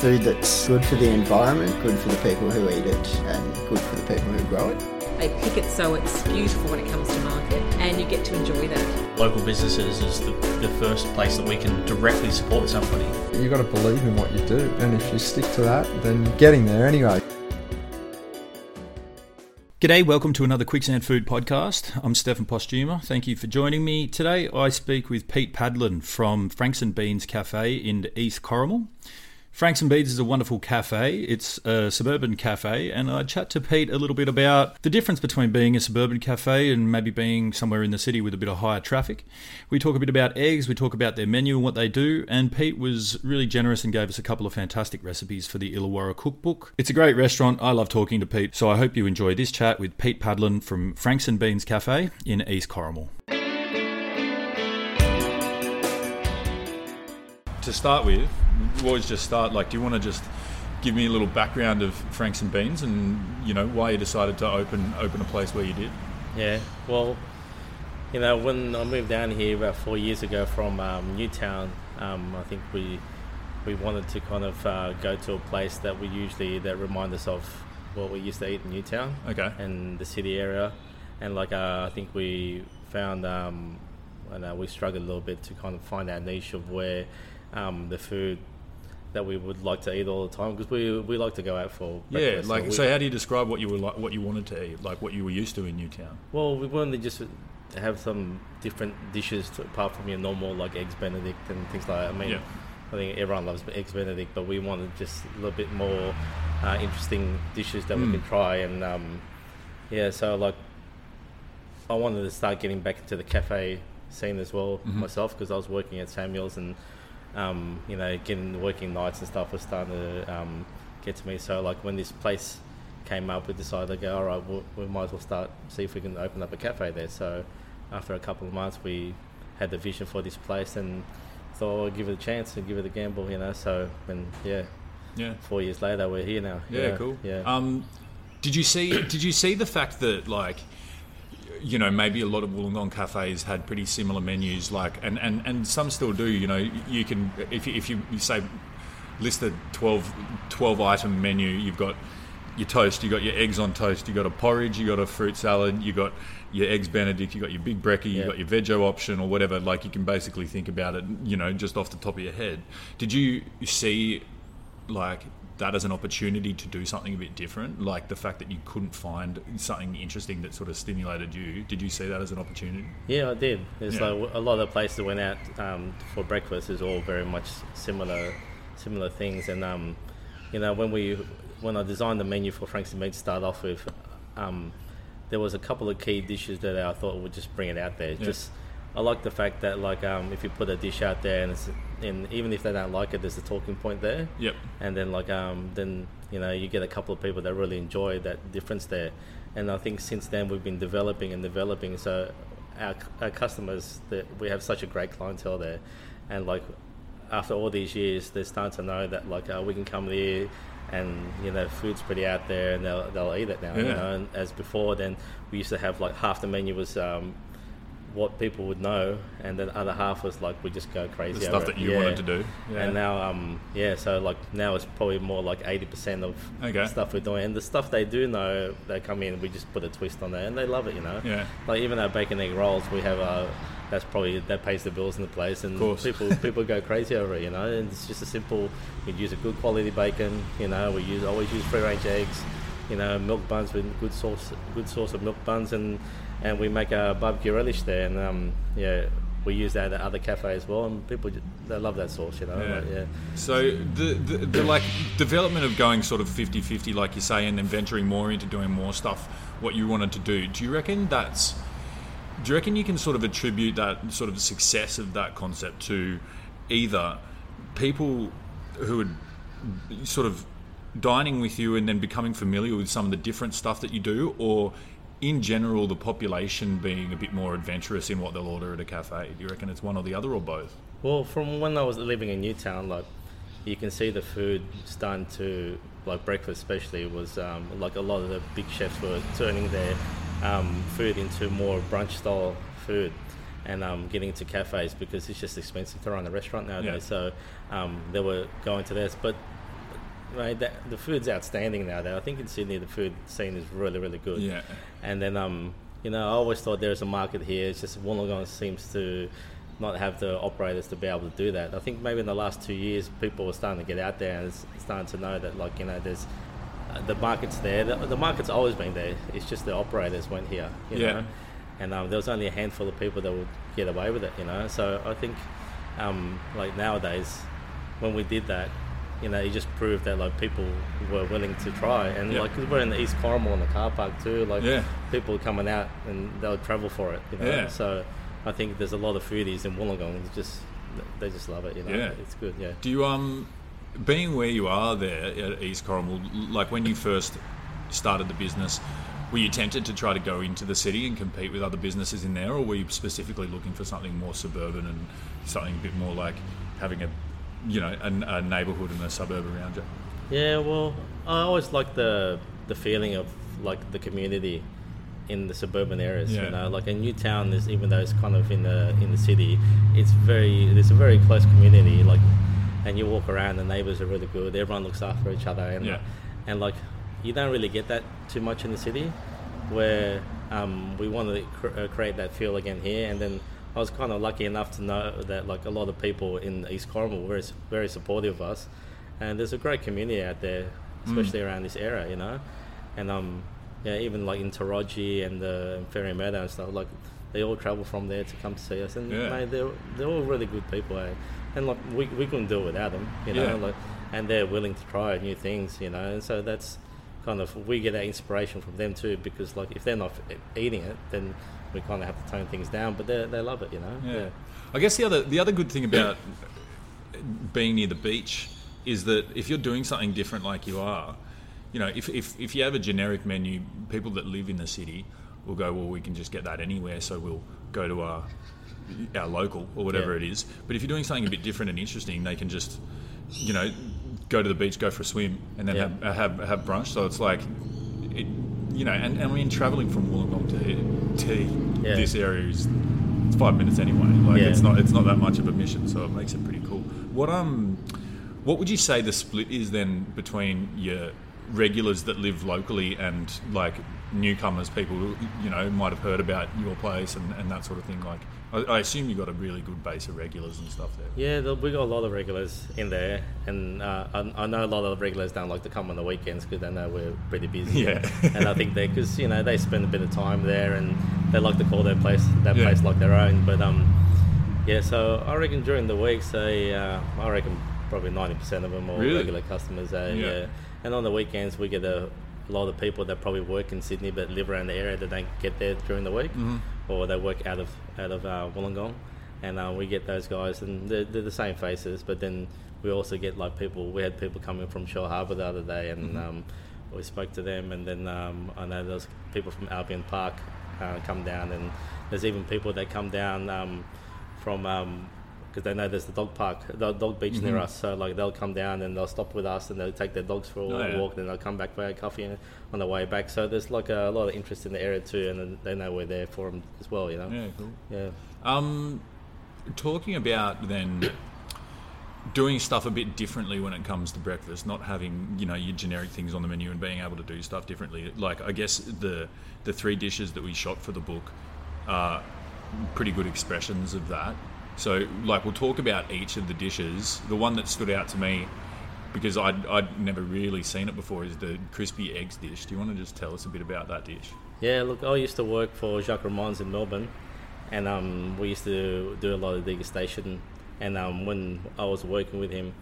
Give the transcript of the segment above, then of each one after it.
Food that's good for the environment, good for the people who eat it, and good for the people who grow it. They pick it so it's beautiful when it comes to market and you get to enjoy that. Local businesses is the, the first place that we can directly support somebody. You've got to believe in what you do, and if you stick to that, then you're getting there anyway. G'day, welcome to another Quicksand Food podcast. I'm Stefan Posthuma. Thank you for joining me. Today I speak with Pete Padlan from Franks and Beans Cafe in East Corrimal. Franks and Beans is a wonderful cafe. It's a suburban cafe, and I chat to Pete a little bit about the difference between being a suburban cafe and maybe being somewhere in the city with a bit of higher traffic. We talk a bit about eggs, we talk about their menu and what they do, and Pete was really generous and gave us a couple of fantastic recipes for the Illawarra cookbook. It's a great restaurant. I love talking to Pete, so I hope you enjoy this chat with Pete Padlan from Franks and Beans Cafe in East Corrimal. To start with, we always just start like, do you want to just give me a little background of Franks and Beans and you know why you decided to open open a place where you did? Yeah, well, you know, when I moved down here about four years ago from um, Newtown, um, I think we we wanted to kind of uh, go to a place that we usually that remind us of what we used to eat in Newtown. Okay. And the city area, and like uh, I think we found. Um, and uh, we struggled a little bit to kind of find our niche of where um, the food that we would like to eat all the time because we we like to go out for yeah. Like, so, so how do you describe what you were like, what you wanted to eat, like what you were used to in Newtown? Well, we wanted to just have some different dishes to, apart from your normal like eggs Benedict and things like that. I mean, yeah. I think everyone loves eggs Benedict, but we wanted just a little bit more uh, interesting dishes that mm. we can try and um, yeah. So like, I wanted to start getting back into the cafe scene as well mm-hmm. myself because I was working at Samuel's and um, you know, getting working nights and stuff was starting to um, get to me. So like when this place came up, we decided to go, all right, we'll, we might as well start see if we can open up a cafe there. So after a couple of months, we had the vision for this place and thought, I'll give it a chance and give it a gamble, you know. So and yeah, yeah, four years later, we're here now. Yeah, cool. Yeah. Um, did you see? Did you see the fact that like? You know, maybe a lot of Wollongong cafes had pretty similar menus, like, and, and, and some still do. You know, you can if you, if you, you say list a 12, 12 item menu, you've got your toast, you got your eggs on toast, you got a porridge, you got a fruit salad, you got your eggs Benedict, you got your big brekkie, you got your veggie option or whatever. Like you can basically think about it, you know, just off the top of your head. Did you see like that as an opportunity to do something a bit different, like the fact that you couldn't find something interesting that sort of stimulated you. Did you see that as an opportunity? Yeah, I did. It's yeah. like a lot of the places that went out um, for breakfast is all very much similar, similar things. And um, you know, when we when I designed the menu for Frank's and Meat to start off with, um, there was a couple of key dishes that I thought would just bring it out there. Yeah. Just I like the fact that like um, if you put a dish out there and, and even if they don't like it, there's a talking point there. Yep. And then like um, then you know you get a couple of people that really enjoy that difference there, and I think since then we've been developing and developing. So our, our customers that we have such a great clientele there, and like after all these years, they're starting to know that like uh, we can come there and you know food's pretty out there and they'll, they'll eat it now yeah. you know and as before then we used to have like half the menu was um, what people would know, and then the other half was like we just go crazy. The stuff that you yeah. wanted to do. Yeah. And now, um, yeah, so like now it's probably more like eighty percent of okay. stuff we're doing, and the stuff they do know, they come in, we just put a twist on there, and they love it, you know. Yeah. Like even our bacon egg rolls, we have a that's probably that pays the bills in the place, and people people go crazy over it, you know. And it's just a simple. We use a good quality bacon, you know. We use always use free range eggs, you know, milk buns with good source good source of milk buns, and and we make a barbecue relish there, and um, yeah, we use that at other cafes as well, and people they love that sauce, you know. Yeah. like, yeah. So the, the the like development of going sort of 50-50 like you say and then venturing more into doing more stuff what you wanted to do. Do you reckon that's do you reckon you can sort of attribute that sort of success of that concept to either people who are sort of dining with you and then becoming familiar with some of the different stuff that you do or in general the population being a bit more adventurous in what they'll order at a cafe? Do you reckon it's one or the other or both? Well, from when I was living in Newtown, like you can see the food starting to like breakfast, especially was um, like a lot of the big chefs were turning their um, food into more brunch style food and um, getting into cafes because it's just expensive to run a restaurant nowadays. Yeah. So um, they were going to this, but. Right, that, the food's outstanding now. There, I think in Sydney the food scene is really, really good. Yeah. And then, um, you know, I always thought there's a market here. It's just Wollongong seems to not have the operators to be able to do that. I think maybe in the last two years, people were starting to get out there and starting to know that, like, you know, there's uh, the market's there. The, the market's always been there. It's just the operators went here, you Yeah. know. And um, there was only a handful of people that would get away with it, you know. So I think, um, like nowadays, when we did that, you know, it just proved that like people were willing to try, and Yeah. like 'cause we're in the East Corrimal in the car park too, like Yeah. people coming out and they'll travel for it, you know. Yeah. So I think there's a lot of foodies in Wollongong. that Just they just love it, you know. Yeah. It's good, yeah. Do you um, being where you are there at East Corrimal, like when you first started the business, were you tempted to try to go into the city and compete with other businesses in there, or were you specifically looking for something more suburban and something a bit more like having a, you know, a, a neighbourhood and a suburb around you? Yeah, well, I always like the the feeling of like the community in the suburban areas. Yeah. You know, like in Newtown, is even though it's kind of in the in the city, it's very there's a very close community. Like, and you walk around, the neighbours are really good. Everyone looks after each other, and Yeah. and like you don't really get that too much in the city, where um, we want to cr- uh, create that feel again here, and then. I was kind of lucky enough to know that like a lot of people in East Corrimal were very, supportive of us, and there's a great community out there, especially around this area, you know. And um, yeah, even like in Towradgi and uh, Fairy Meadow and stuff, like they all travel from there to come to see us, and Yeah. mate, they're they're all really good people, eh? and like we, we couldn't do it without them, you know. Yeah. Like, and they're willing to try new things, you know, and so that's kind of we get our inspiration from them too, because like if they're not eating it, then we kind of have to tone things down, but they they love it, you know. Yeah. I guess the other the other good thing about being near the beach is that if you're doing something different like you are, you know, if, if, if you have a generic menu, people that live in the city will go, well, we can just get that anywhere, so we'll go to our our local or whatever Yeah. it is. But if you're doing something a bit different and interesting, they can just, you know, go to the beach, go for a swim, and then Yeah. have, have have brunch. So it's like, you know, and, and I mean, traveling from Wollongong to to Yeah. this area is it's five minutes anyway. Like Yeah. it's not it's not that much of a mission, so it makes it pretty cool. What um, what would you say the split is then between your regulars that live locally and like newcomers, people you know might have heard about your place and, and that sort of thing? Like, I, I assume you got a really good base of regulars and stuff there. Yeah, the, we got a lot of regulars in there, and uh, I, I know a lot of regulars don't like to come on the weekends because they know we're pretty busy. Yeah. and I think they, because you know, they spend a bit of time there, and they like to call their place that Yeah. place like their own. But um, yeah, so I reckon during the weeks, they, uh, I reckon probably ninety percent of them are Really? regular customers. Yeah. yeah. and on the weekends we get a, a lot of the people that probably work in Sydney but live around the area that don't get there during the week, Mm-hmm. or they work out of out of uh, Wollongong and uh, we get those guys, and they're, they're the same faces. But then we also get like people. We had people coming from Shellharbour the other day, and um, we spoke to them. And then um, I know there's people from Albion Park uh, come down, and there's even people that come down um, from. Because they know there's the dog park, the dog beach near us, so like they'll come down and they'll stop with us and they'll take their dogs for a Oh, yeah. walk, then they'll come back for a coffee on the way back. So there's like a, lot of interest in the area too, and they know we're there for them as well, you know. Yeah, cool. Yeah. Um, talking about then doing stuff a bit differently when it comes to breakfast, not having you know your generic things on the menu and being able to do stuff differently. Like I guess the the three dishes that we shot for the book, are pretty good expressions of that. So, like, we'll talk about each of the dishes. The one that stood out to me, because I'd, I'd never really seen it before, is the crispy eggs dish. Do you want to just tell us a bit about that dish? Yeah, look, I used to work for Jacques Reymond's in Melbourne, and um, we used to do a lot of degustation. And um, when I was working with him,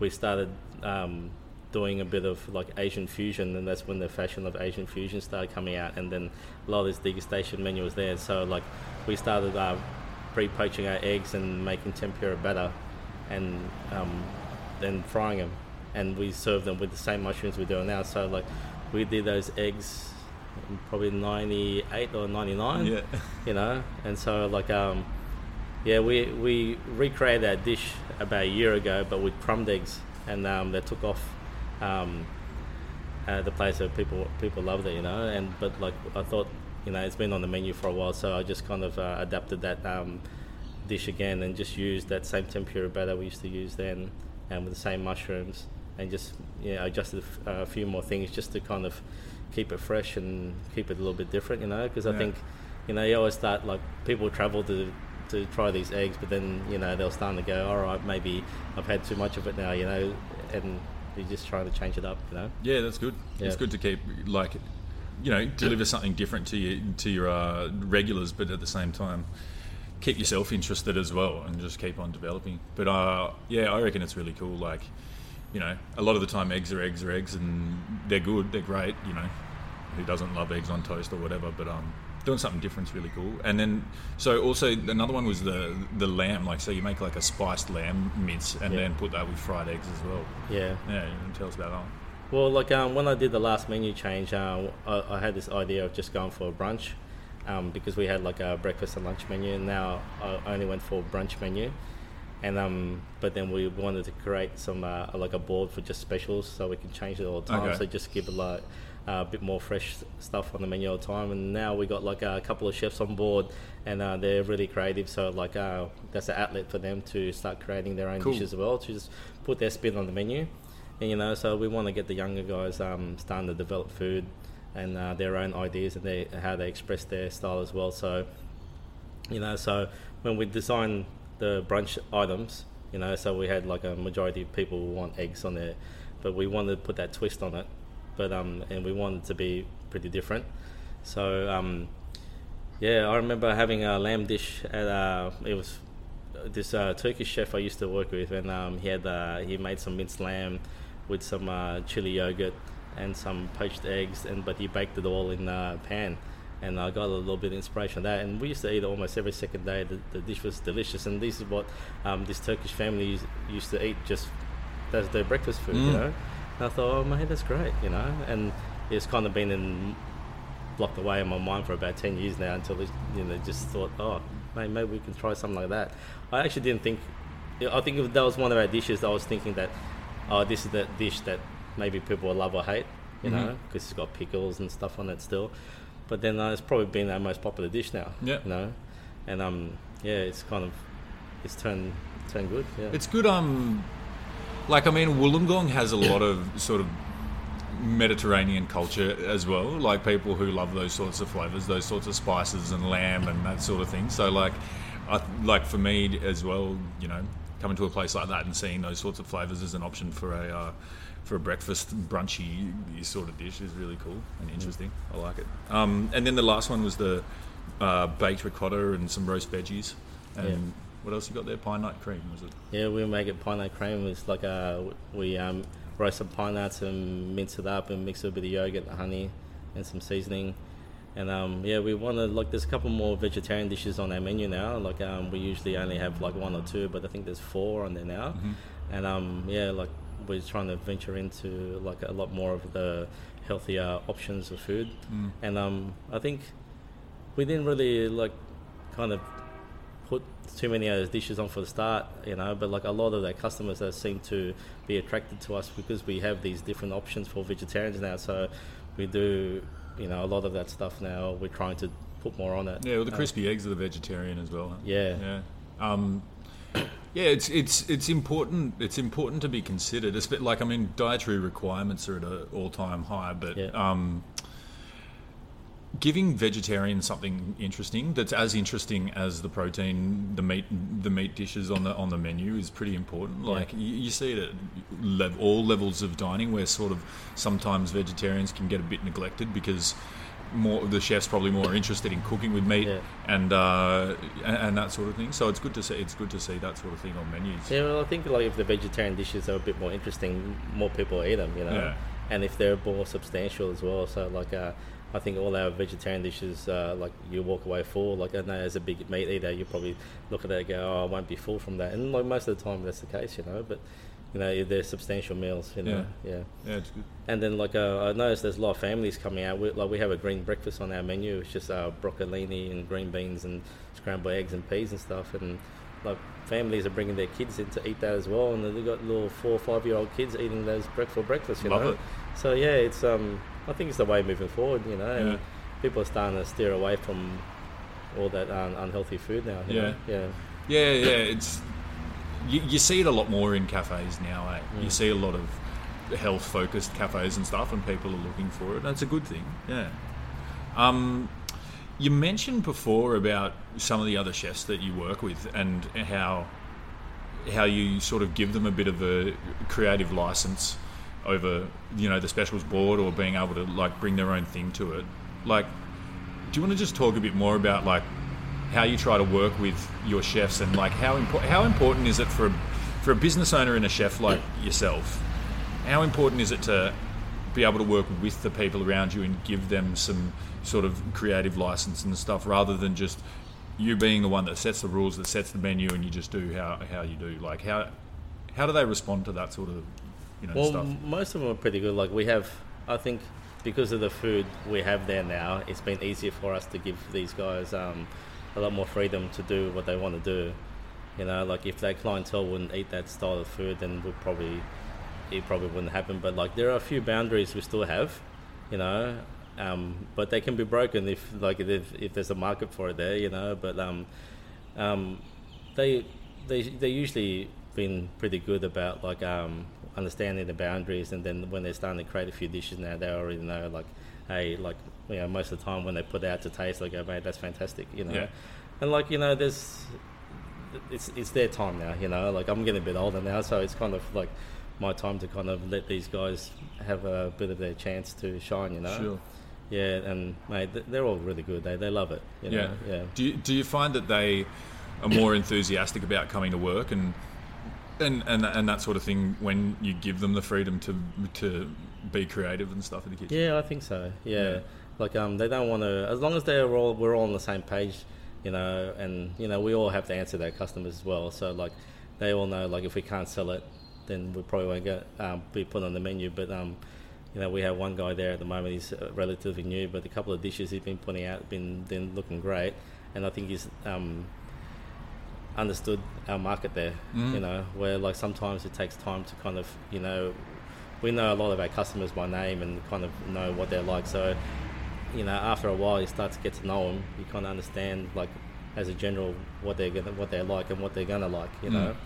we started um, doing a bit of like Asian fusion, and that's when the fashion of Asian fusion started coming out. And then a lot of this degustation menu was there. So like we started uh, pre-poaching our eggs and making tempura batter, and um, then frying them, and we served them with the same mushrooms we're doing now. So like we did those eggs in probably 98 or 99 Yeah. you know and so like um yeah we we recreated that dish about a year ago but with crumbed eggs and um they took off um at the place that people people loved it you know and but like i thought you know it's been on the menu for a while so i just kind of uh, adapted that um dish again and just used that same tempura batter we used to use then and with the same mushrooms and just yeah adjusted a f- uh, a few more things just to kind of keep it fresh and keep it a little bit different you know because i think you know you always start like people travel to to try these eggs but then you know they'll start to go all right maybe i've had too much of it now you know and you're just trying to change it up you know? Yeah, that's good. It's good to keep like, you know, deliver something different to your to your uh, regulars, but at the same time, keep yourself interested as well, and just keep on developing. But uh, yeah, I reckon it's really cool. Like, you know, a lot of the time, eggs are eggs are eggs, and they're good, they're great. You know, who doesn't love eggs on toast or whatever? But um, doing something different is really cool. And then, so also another one was the the lamb. Like, so you make like a spiced lamb mince, and Yeah. then put that with fried eggs as well. yeah Yeah, you can tell us about that. One. Well, like um, when I did the last menu change, uh, I, I had this idea of just going for a brunch um, because we had like a breakfast and lunch menu, and now I only went for a brunch menu. And um, but then we wanted to create some uh, like a board for just specials, so we can change it all the time. Okay. So just give it like a bit more fresh stuff on the menu all the time. And now we got like a couple of chefs on board, and uh, they're really creative. So like uh, that's an outlet for them to start creating their own Cool. dishes as well, to just put their spin on the menu. You know, so we want to get the younger guys um, starting to develop food and uh, their own ideas and they, how they express their style as well. So, you know, so when we design the brunch items, you know, so we had like a majority of people want eggs on there, but we wanted to put that twist on it, but um, and we wanted to be pretty different. So um, yeah, I remember having a lamb dish at uh, it was this uh, Turkish chef I used to work with, and um, he had uh, he made some minced lamb with some uh, chili yogurt and some poached eggs, and but he baked it all in a pan. And I got a little bit of inspiration of that, and we used to eat it almost every second day. The, the dish was delicious, and this is what um, this Turkish family used, to eat just as their breakfast food, you know. And I thought, oh man, that's great, you know. And it's kind of been in blocked away in my mind for about 10 years now until it, you know just thought oh maybe, maybe we can try something like that i actually didn't think i think that was one of our dishes that i was thinking that oh this is the dish that maybe people will love or hate you Mm-hmm. know because it's got pickles and stuff on it still but then uh, it's probably been our most popular dish now Yeah. you know and um yeah it's kind of it's turned turned good yeah It's good. Um, like I mean, Wollongong has a lot of sort of Mediterranean culture as well. Like people who love those sorts of flavors, those sorts of spices and lamb and that sort of thing. So like, I, like for me as well, you know, coming to a place like that and seeing those sorts of flavors as an option for a uh, for a breakfast brunchy sort of dish is really cool and interesting. I like it. Um, and then the last one was the uh, baked ricotta and some roast veggies. And Yeah. what else you got there? Pine nut cream was it? Yeah, we make it pine nut cream. It's like uh, we um, roast some pine nuts and mince it up and mix it with a bit of yogurt, the honey, and some seasoning. And um, yeah, we want to like. There's a couple more vegetarian dishes on our menu now. Like um, we usually only have like one or two, but I think there's four on there now. And um, yeah, like we're trying to venture into like a lot more of the healthier options of food. And um, I think we didn't really like kind of put too many of those dishes on for the start, you know, but like a lot of our customers that seem to be attracted to us because we have these different options for vegetarians now. So we do, you know, a lot of that stuff now. We're trying to put more on it. Yeah, well, the Uh, crispy eggs are the vegetarian as well. huh? Yeah. yeah, um, yeah. It's it's it's important. It's important to be considered. It's a bit like I mean, dietary requirements are at an all time high, but Yeah. um, giving vegetarians something interesting that's as interesting as the protein, the meat, the meat dishes on the on the menu is pretty important. Like you, you see it at lev- all levels of dining, where sort of sometimes vegetarians can get a bit neglected because more the chef's probably more interested in cooking with meat Yeah. and, uh, and and that sort of thing. So it's good to see it's good to see that sort of thing on menus. Yeah, well, I think like if the vegetarian dishes are a bit more interesting, more people eat them, you know. Yeah. And if they're more substantial as well, so like uh, I think all our vegetarian dishes, uh, like you walk away full. Like I know as a big meat eater, you probably look at it and go, "Oh, I won't be full from that." And like most of the time, that's the case, you know. But you know, they're substantial meals, you know. Yeah. Yeah, yeah it's good. And then like uh, I noticed there's a lot of families coming out. We, like we have a green breakfast on our menu. It's just uh, broccolini and green beans and scrambled eggs and peas and stuff. And like families are bringing their kids in to eat that as well. And they've got little four or five year old kids eating those breakfast for breakfast. You Love know. it. So yeah, it's um I think it's the way moving forward. You know, Yeah. people are starting to steer away from all that un- unhealthy food now. you Yeah. know? Yeah. Yeah, yeah, it's you, you see it a lot more in cafes now. Eh? You see a lot of health focused cafes and stuff, and people are looking for it. That's a good thing. Yeah. Um, you mentioned before about some of the other chefs that you work with and how how you sort of give them a bit of a creative license over you know the specials board or being able to like bring their own thing to it. Like, do you want to just talk a bit more about like how you try to work with your chefs and like how impo- how important is it for a, for a business owner and a chef like yourself? How important is it to be able to work with the people around you and give them some sort of creative license and stuff rather than just you being the one that sets the rules, that sets the menu, and you just do how, how you do. Like how how do they respond to that sort of you know Well, stuff? most of them are pretty good. Like we have, I think, because of the food we have there now, it's been easier for us to give these guys um, a lot more freedom to do what they want to do. You know, like if that clientele wouldn't eat that style of food, then we probably it probably wouldn't happen. But like there are a few boundaries we still have, you know, um, but they can be broken if like if, if there's a market for it there, you know. But um, um, they they they usually been pretty good about like um, understanding the boundaries, and then when they're starting to create a few dishes now, they already know like, hey, like you know, most of the time when they put it out to taste, they oh, go, mate, that's fantastic, you know. Yeah. And like you know, there's it's it's their time now, you know. Like I'm getting a bit older now, so it's kind of like my time to kind of let these guys have a bit of their chance to shine, you know. Sure. Yeah, and mate, they're all really good. They they love it. You Yeah. know? Yeah. Do you, do you find that they are more enthusiastic about coming to work and and, and and that sort of thing when you give them the freedom to to be creative and stuff in the kitchen? Yeah, I think so. Yeah, Yeah. like um, they don't want to. As long as they're all, we're all on the same page, you know, and you know, we all have to answer their customers as well. So like, they all know like if we can't sell it, then we probably won't get um, be put on the menu. But um, you know, we have one guy there at the moment. He's uh, relatively new, but a couple of dishes he's been putting out been been looking great, and I think he's um. Understood our market there, you know, where like sometimes it takes time to kind of, you know, we know a lot of our customers by name and kind of know what they're like. So, you know, after a while, you start to get to know them. You kind of understand, like, as a general, what they're gonna, what they're like, and what they're gonna like. You know,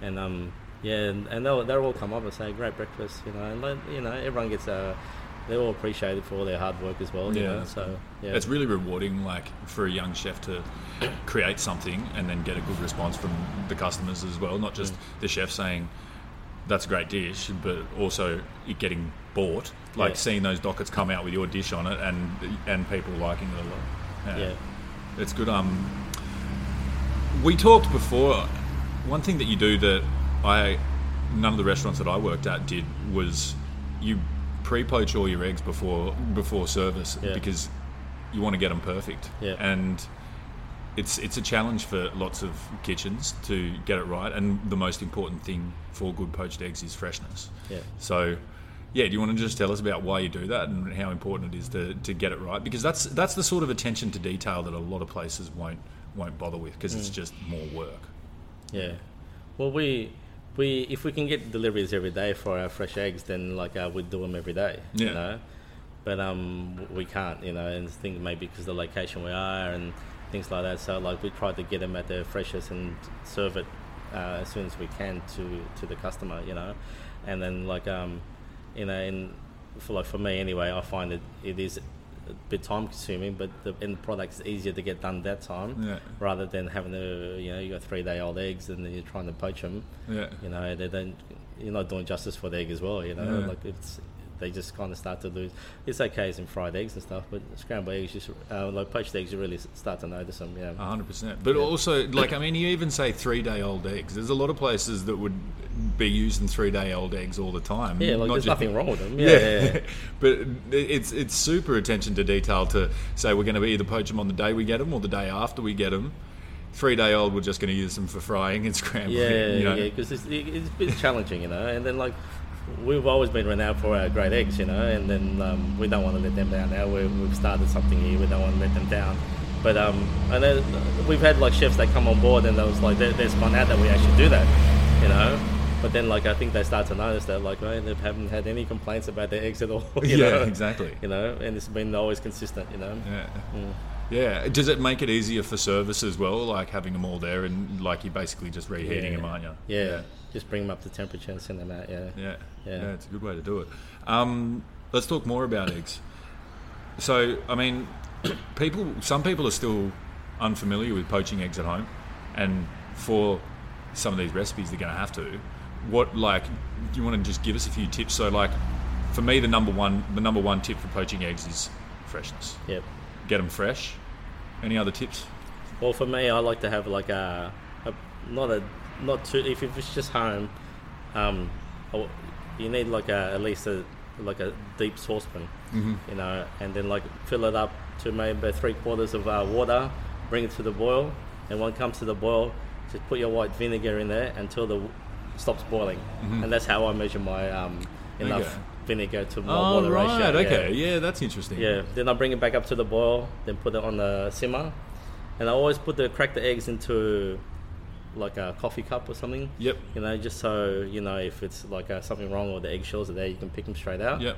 and um, yeah, and, and they'll they'll all come up and say, "Great breakfast," you know, and like, you know, everyone gets uh, they're all appreciated for all their hard work as well. Yeah, know? so yeah, It's really rewarding, like for a young chef to create something and then get a good response from the customers as well. Not just Mm. the chef saying that's a great dish, but also it getting bought. Like Yeah. seeing those dockets come out with your dish on it and and people liking it a lot. yeah. It's good. Um, we talked before. One thing that you do that I none of the restaurants that I worked at did was you pre-poach all your eggs before before service Yeah. because you want to get them perfect. Yeah. And it's it's a challenge for lots of kitchens to get it right. And the most important thing for good poached eggs is freshness. Yeah. So, yeah, do you want to just tell us about why you do that and how important it is to, to get it right? Because that's that's the sort of attention to detail that a lot of places won't won't bother with because Mm. it's just more work. Yeah. Well, we we if we can get deliveries every day for our fresh eggs, then like uh, we'd do them every day. Yeah. You know. But um, we can't, you know, and I think maybe because the location we are and things like that. So like we try to get them at their freshest and serve it uh, as soon as we can to to the customer, you know, and then like um, you know, and for like for me anyway, I find that it is a bit time consuming, but the end product is easier to get done that time Yeah. rather than having to you know you got three day old eggs and then you're trying to poach them. Yeah. You know they don't you're not doing justice for the egg as well. You know Yeah. like it's they just kind of start to lose. It's okay as in fried eggs and stuff, but scrambled eggs, just uh, like poached eggs, you really start to notice them. Yeah. hundred percent. But also, like, I mean, you even say three-day-old eggs. There's a lot of places that would be using three-day-old eggs all the time. Yeah, like Not there's just- nothing wrong with them. Yeah, Yeah, yeah, yeah. but it's it's super attention to detail to say we're going to either poach them on the day we get them or the day after we get them. Three day old, we're just going to use them for frying and scrambling. Yeah, you know? yeah, because it's, it's a bit challenging, you know. And then like we've always been renowned for our great eggs, you know. And then um, we don't want to let them down. Now we we've started something here, we don't want to let them down. But um, I know we've had like chefs that come on board and they was like they, they're spun out that we actually do that, you know. But then like I think they start to notice that like oh, they haven't had any complaints about their eggs at all. You Yeah, know? exactly. You know, and it's been always consistent, you know. Yeah. Mm. Yeah. Does it make it easier for service as well, like having them all there and like you're basically just reheating Yeah. them, aren't you? Yeah. Just bring them up to temperature and send them out. Yeah. Yeah. Yeah. Yeah, it's a good way to do it. Um, let's talk more about eggs. So, I mean, people, some people are still unfamiliar with poaching eggs at home, and for some of these recipes, they're going to have to. What, like, do you want to just give us a few tips? So, like, for me, the number one, the number one tip for poaching eggs is freshness. Yep. Get them fresh. Any other tips? Well, for me, I like to have like a, a not a not too. If it's just home, um, you need like a at least a like a deep saucepan, Mm-hmm. you know, and then like fill it up to maybe three quarters of uh, water, bring it to the boil, and when it comes to the boil, just put your white vinegar in there until the stops boiling, and that's how I measure my um, enough Mm-hmm. Okay. vinegar to my Oh, water right. ratio. yeah. okay. Yeah. that's interesting. Yeah, then I bring it back up to the boil, then put it on the simmer, and I always put the crack the eggs into like a coffee cup or something. Yep. You know, just so you know if it's like uh, something wrong or the eggshells are there, you can pick them straight out. Yep.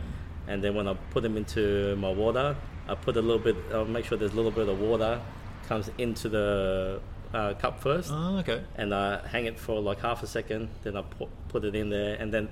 And then when I put them into my water, I put a little bit. I'll make sure there's a little bit of water comes into the uh, cup first, Oh, okay. and I hang it for like half a second. Then I put put it in there, and then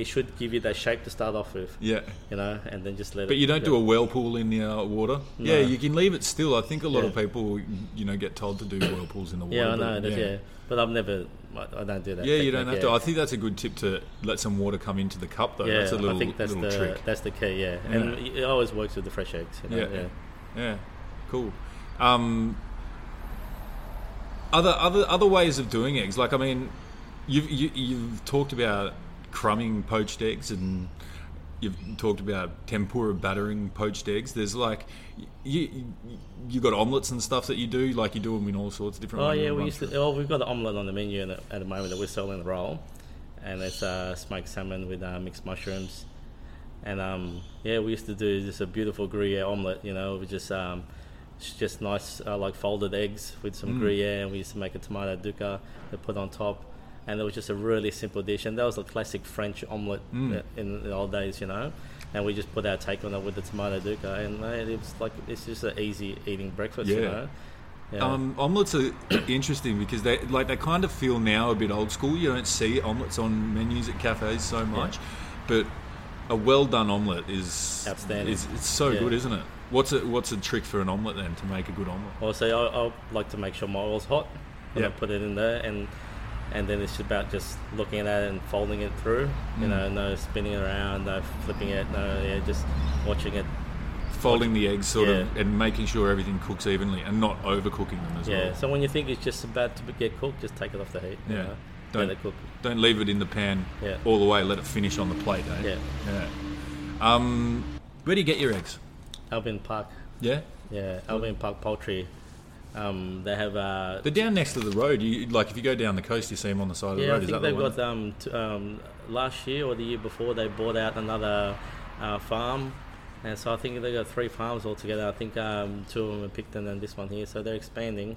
it should give you that shape to start off with. Yeah. You know, and then just let it. But you don't do a whirlpool in the uh, water. No. Yeah, you can leave it still. I think a lot of people, you know, get told to do whirlpools in the water. Yeah, I but know. That, yeah. but I've never. I don't do that. Yeah, you don't have technique, to. I think that's a good tip to let some water come into the cup, though. Yeah, that's a little, I think that's the trick. that's the key. Yeah, and it always works with the fresh eggs. You know? Yeah. yeah. Yeah, cool. Um, other other other ways of doing eggs, like I mean, you've you, you've talked about crumbing poached eggs, and you've talked about tempura battering poached eggs. There's like you you, got omelets and stuff that you do, like you do them in all sorts of different. Oh yeah, we used to. Oh, we've got the omelette on the menu at, the moment that we're selling the roll, and it's uh, smoked salmon with uh, mixed mushrooms, and um, yeah, we used to do just a beautiful Gruyere omelette. You know, with just um, it's just nice uh, like folded eggs with some Gruyere, and we used to make a tomato dukkah to put on top. And it was just a really simple dish, and that was a classic French omelette uh, in the old days, you know. And we just put our take on it with the tomato dukkah, and uh, it was like it's just an easy eating breakfast, you know. Yeah. Um, omelets are interesting because they like they kind of feel now a bit old school. You don't see omelets on menus at cafes so much, but a well done omelette is Outstanding. Is, it's so Yeah. good, isn't it? What's a what's a trick for an omelette then to make a good omelette? Also, I, I like to make sure my oil's hot when I put it in there, and and then it's about just looking at it and folding it through. You Mm. know, no spinning it around, no flipping it, no yeah, just watching it. Folding the eggs sort of and making sure everything cooks evenly and not overcooking them as Yeah. well. So when you think it's just about to get cooked, just take it off the heat. you Yeah. know, Don't- let it cook. Don't leave it in the pan Yeah. all the way. Let it finish on the plate. Eh? Yeah. Yeah. Um, where do you get your eggs? Albion Park. Yeah. Yeah, Albion Park Poultry. Um, they have uh, They're down next to the road. You like if you go down the coast, you see them on the side of the Yeah, road. I Is think that they've one? got um, t- um, last year or the year before they bought out another uh, farm, and so I think they've got three farms altogether. I think um, two of them are Picton and this one here, so they're expanding,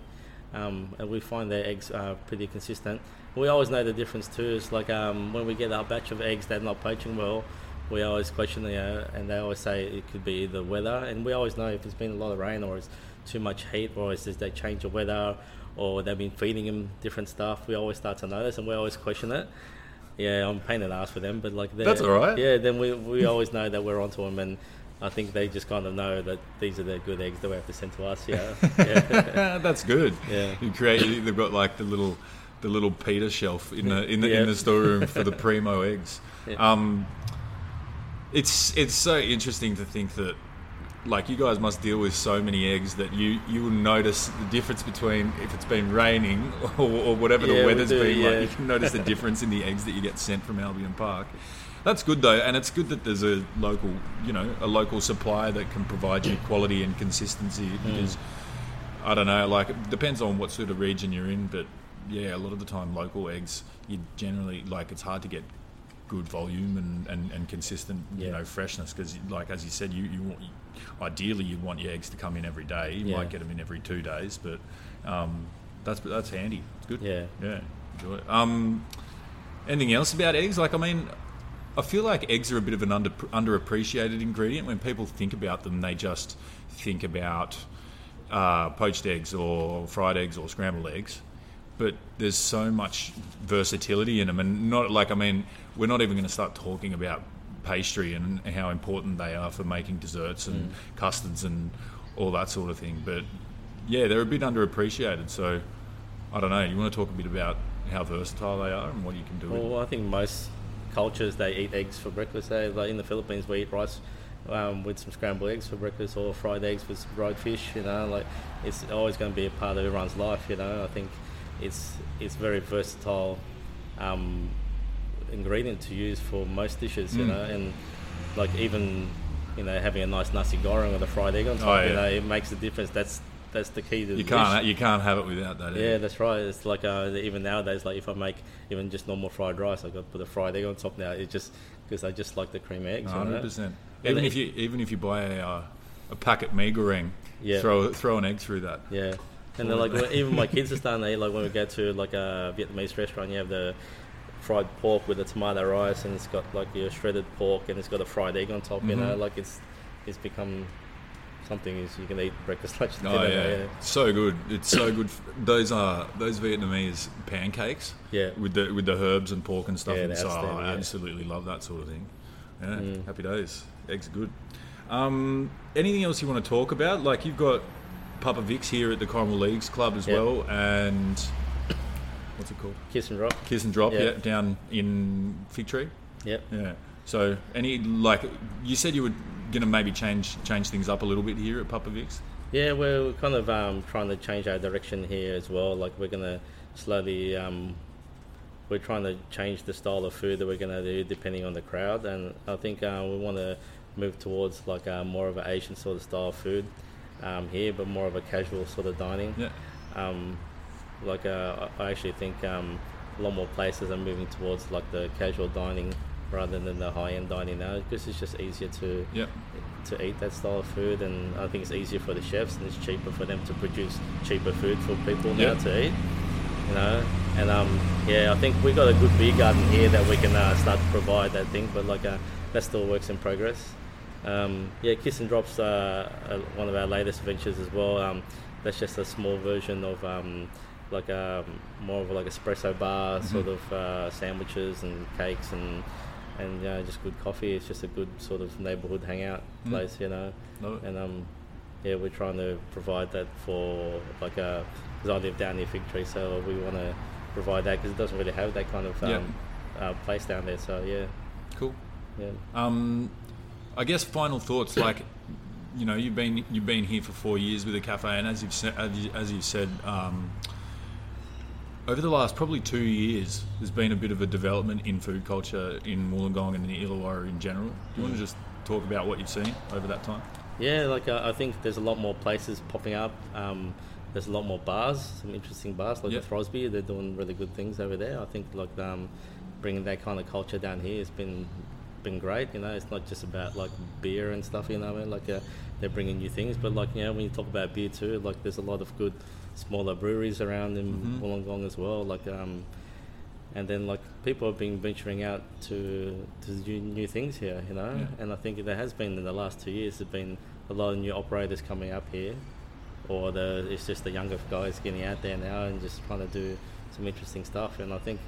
um, and we find their eggs are pretty consistent. We always know the difference too. Is like um, when we get our batch of eggs that are not poaching well. We always question, the, know, and they always say it could be the weather, and we always know if there's been a lot of rain or it's too much heat, or is just they change the weather, or they've been feeding them different stuff. We always start to notice, and we always question it. Yeah, I'm pain in the ass for them, but like That's all right. Yeah, then we we always know that we're onto them, and I think they just kind of know that these are the good eggs that we have to send to us. Yeah, yeah, That's good. Yeah. You create. They've got like the little, the little Peter shelf in the in the Yeah. in the storeroom for the primo eggs. Yeah. Um, it's it's so interesting to think that. Like you guys must deal with so many eggs that you you will notice the difference between if it's been raining or, or whatever Yeah, the we weather's do, been yeah. like. You can notice the difference in the eggs that you get sent from Albion Park. That's good though, and it's good that there's a local, you know, a local supplier that can provide you quality and consistency. Mm. Because I don't know, like it depends on what sort of region you're in, but yeah, a lot of the time local eggs, you generally like it's hard to get good volume and, and, and consistent, you know, freshness. Because like as you said, you, you want, ideally you want your eggs to come in every day. You Yeah. might get them in every two days, but um, that's that's handy. It's good. Yeah. yeah, enjoy it. Um, anything else about eggs? Like I mean. I feel like eggs are a bit of an under underappreciated ingredient. When people think about them, they just think about uh, poached eggs or fried eggs or scrambled eggs. But there's so much versatility in them, and not like I mean, we're not even going to start talking about pastry and how important they are for making desserts and custards and all that sort of thing. But yeah, they're a bit underappreciated. So I don't know. You want to talk a bit about how versatile they are and what you can do? with? Well, I think most cultures they eat eggs for breakfast. They, like in the Philippines, we eat rice um, with some scrambled eggs for breakfast, or fried eggs with some fried fish. You know, like it's always going to be a part of everyone's life. You know, I think it's it's very versatile um, ingredient to use for most dishes. You Mm. know, and like even you know having a nice nasi goreng with a fried egg on top. Oh, You know, it makes a difference. That's that's the key to You the can't dish. you can't have it without that. Yeah, that's right. It's like uh, even nowadays, like if I make even just normal fried rice, I got to put a fried egg on top now. It just because I just like the cream eggs. hundred percent. Even if you even if you buy a uh, a packet mee goreng, Yeah. throw throw an egg through that. Yeah, and then like even my kids are starting to eat. Like when we go to like a Vietnamese restaurant, you have the fried pork with the tomato rice, and it's got like your shredded pork, and it's got a fried egg on top. You know, Mhm. like it's it's become something is you can eat breakfast, lunch, and Oh yeah. yeah. so good. It's so good. Those are those Vietnamese pancakes. Yeah. with the with the herbs and pork and stuff. Yeah, so outstanding, I yeah. absolutely love that sort of thing. Yeah, Mm. happy days. Eggs are good. Um, anything else you want to talk about? Like you've got Papa Vic's here at the Corrimal Leagues Club as Yeah. well, and what's it called? Kiss and drop. Kiss and Drop. Yeah. Yeah, down in Fig Tree. Yep. Yeah. So any like you said you were gonna maybe change change things up a little bit here at Papa Vic's. Yeah, we're kind of um, trying to change our direction here as well. Like we're gonna slowly, um, we're trying to change the style of food that we're gonna do depending on the crowd, and I think uh, we want to move towards like uh, more of an Asian sort of style of food um, here, but more of a casual sort of dining. Yeah. Um, like uh, I actually think um, a lot more places are moving towards like the casual dining rather than the high end dining now, because it's just easier to Yep. to eat that style of food, and I think it's easier for the chefs and it's cheaper for them to produce cheaper food for people now to eat. You know, and um, yeah, I think we got a good beer garden here that we can uh, start to provide that thing, but like uh, that still works in progress. Um, yeah, Kiss and Drops uh, uh, one of our latest ventures as well. Um, that's just a small version of um, like um, more of like espresso bar Mm-hmm. sort of uh, sandwiches and cakes and and uh, just good coffee. It's just a good sort of neighborhood hangout Mm. place, you know. And um, yeah, we're trying to provide that for like a because I live down near Fig Tree, so we want to provide that because it doesn't really have that kind of um, Yeah. uh, place down there. So yeah, Cool. yeah. Um, I guess final thoughts. Like, you know, you've been you've been here for four years with the cafe, and as you've said, as, you, said, um, over the last probably two years, there's been a bit of a development in food culture in Wollongong and in the Illawarra in general. Do you want to just talk about what you've seen over that time? Yeah, like uh, I think there's a lot more places popping up. Um, there's a lot more bars, some interesting bars like Yep. the Throsby. They're doing really good things over there. I think like um, bringing that kind of culture down here has been been great. You know, it's not just about like beer and stuff. You know, what I mean? like uh, they're bringing new things. But like you know, when you talk about beer too, like there's a lot of good smaller breweries around in Mhm. Wollongong as well. Like um, and then like people have been venturing out to to do new things here, you know. Yeah. And I think there has been in the last two years. There's been a lot of new operators coming up here, or the it's just the younger guys getting out there now and just trying to do some interesting stuff. And I think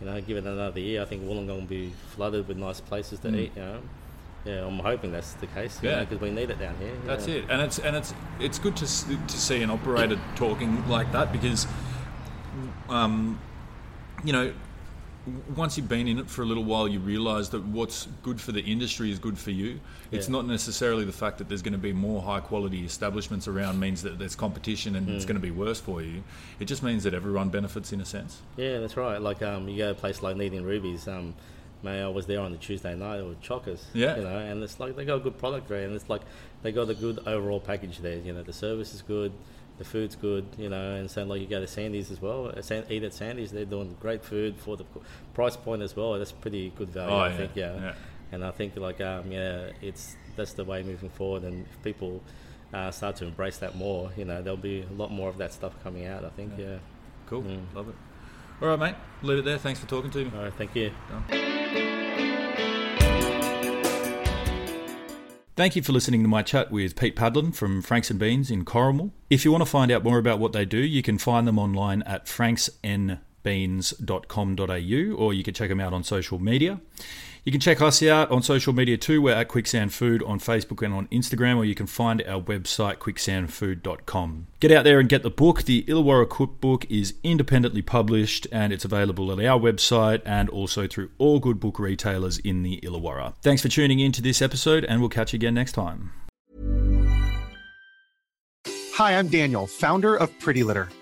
you know, give it another year, I think Wollongong will be flooded with nice places to Mm. eat, you know. yeah, I'm hoping that's the case. Yeah. because we need it down here. That's yeah. it, and it's and it's it's good to to see an operator talking like that because, um, you know, once you've been in it for a little while, you realise that what's good for the industry is good for you. It's Yeah. not necessarily the fact that there's going to be more high quality establishments around means that there's competition and Mm. it's going to be worse for you. It just means that everyone benefits in a sense. Yeah, that's right. Like um, you go to a place like Needing Rubies. Um, May I was there on the Tuesday night with Chockers. Yeah. You know, and it's like they got a good product there, and it's like they got a good overall package there. You know, the service is good, the food's good. You know, and so like you go to Sandy's as well. uh, Eat at Sandy's, they're doing great food for the price point as well. That's pretty good value, Oh, I yeah, think. Yeah. yeah. And I think like um, yeah, it's that's the way moving forward, and if people. Uh, start to embrace that more, you know, there'll be a lot more of that stuff coming out. I think, yeah. Cool, Mm. love it. All right, mate. Leave it there. Thanks for talking to me. All right, thank you. Thank you for listening to my chat with Pete Padlan from Franks and Beans in Corrimal. If you want to find out more about what they do, you can find them online at franksnbeans.com.au or you can check them out on social media. You can check us out on social media too. We're at Quicksand Food on Facebook and on Instagram, or you can find our website, quicksandfood.com. Get out there and get the book. The Illawarra Cookbook is independently published and it's available at our website and also through all good book retailers in the Illawarra. Thanks for tuning in to this episode, and we'll catch you again next time. Hi, I'm Daniel, founder of Pretty Litter.